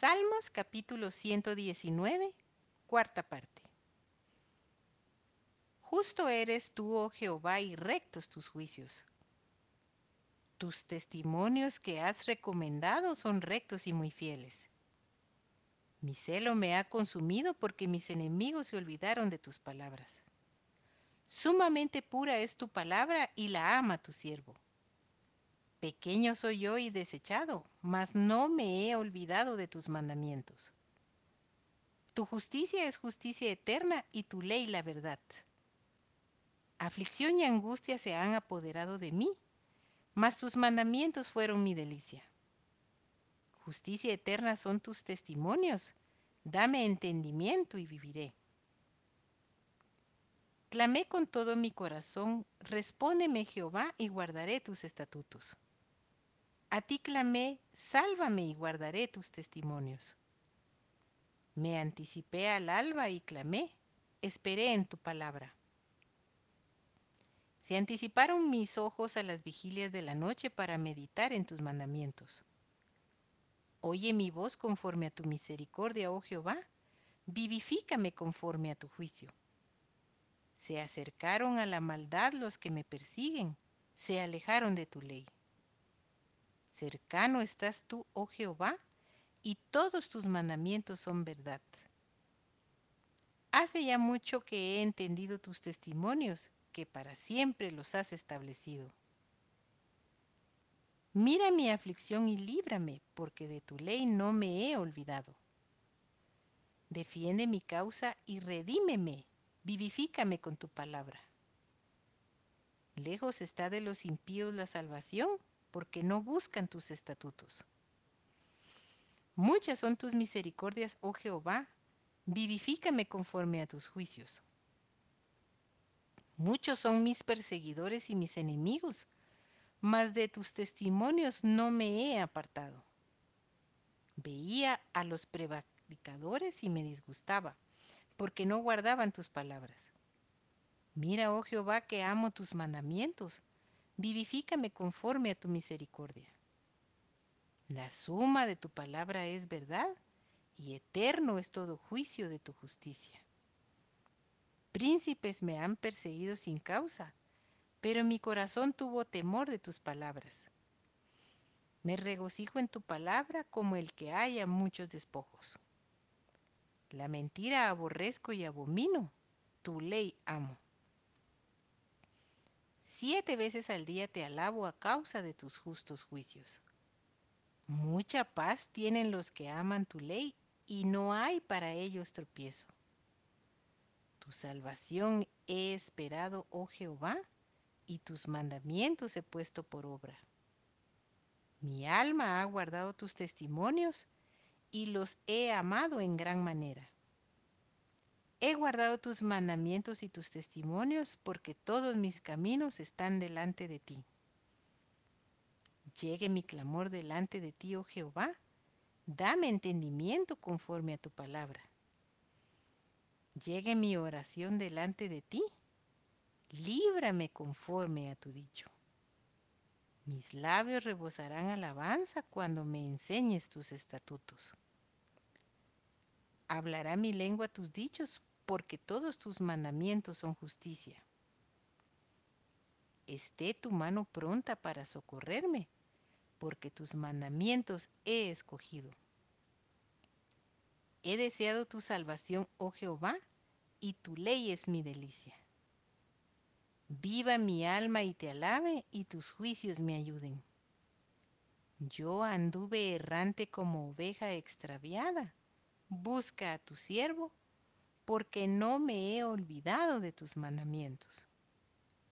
Salmos capítulo 119, cuarta parte. Justo eres tú, oh Jehová, y rectos tus juicios. Tus testimonios que has recomendado son rectos y muy fieles. Mi celo me ha consumido porque mis enemigos se olvidaron de tus palabras. Sumamente pura es tu palabra y la ama tu siervo. Pequeño soy yo y desechado, mas no me he olvidado de tus mandamientos. Tu justicia es justicia eterna y tu ley la verdad. Aflicción y angustia se han apoderado de mí, mas tus mandamientos fueron mi delicia. Justicia eterna son tus testimonios, dame entendimiento y viviré. Clamé con todo mi corazón, respóndeme Jehová y guardaré tus estatutos. A ti clamé, sálvame y guardaré tus testimonios. Me anticipé al alba y clamé, esperé en tu palabra. Se anticiparon mis ojos a las vigilias de la noche para meditar en tus mandamientos. Oye mi voz conforme a tu misericordia, oh Jehová, vivifícame conforme a tu juicio. Se acercaron a la maldad los que me persiguen, se alejaron de tu ley. Cercano estás tú, oh Jehová, y todos tus mandamientos son verdad. Hace ya mucho que he entendido tus testimonios, que para siempre los has establecido. Mira mi aflicción y líbrame, porque de tu ley no me he olvidado. Defiende mi causa y redímeme, vivifícame con tu palabra. Lejos está de los impíos la salvación, porque no buscan tus estatutos. Muchas son tus misericordias, oh Jehová, vivifícame conforme a tus juicios. Muchos son mis perseguidores y mis enemigos, mas de tus testimonios no me he apartado. Veía a los prevaricadores y me disgustaba, porque no guardaban tus palabras. Mira, oh Jehová, que amo tus mandamientos, vivifícame conforme a tu misericordia. La suma de tu palabra es verdad, y eterno es todo juicio de tu justicia. Príncipes me han perseguido sin causa, pero mi corazón tuvo temor de tus palabras. Me regocijo en tu palabra como el que haya muchos despojos. La mentira aborrezco y abomino, tu ley amo. Siete veces al día te alabo a causa de tus justos juicios. Mucha paz tienen los que aman tu ley y no hay para ellos tropiezo. Tu salvación he esperado, oh Jehová, y tus mandamientos he puesto por obra. Mi alma ha guardado tus testimonios y los he amado en gran manera. He guardado tus mandamientos y tus testimonios porque todos mis caminos están delante de ti. Llegue mi clamor delante de ti, oh Jehová, dame entendimiento conforme a tu palabra. Llegue mi oración delante de ti, líbrame conforme a tu dicho. Mis labios rebosarán alabanza cuando me enseñes tus estatutos. Hablará mi lengua tus dichos porque todos tus mandamientos son justicia. Esté tu mano pronta para socorrerme, porque tus mandamientos he escogido. He deseado tu salvación, oh Jehová, y tu ley es mi delicia. Viva mi alma y te alabe, y tus juicios me ayuden. Yo anduve errante como oveja extraviada. Busca a tu siervo porque no me he olvidado de tus mandamientos.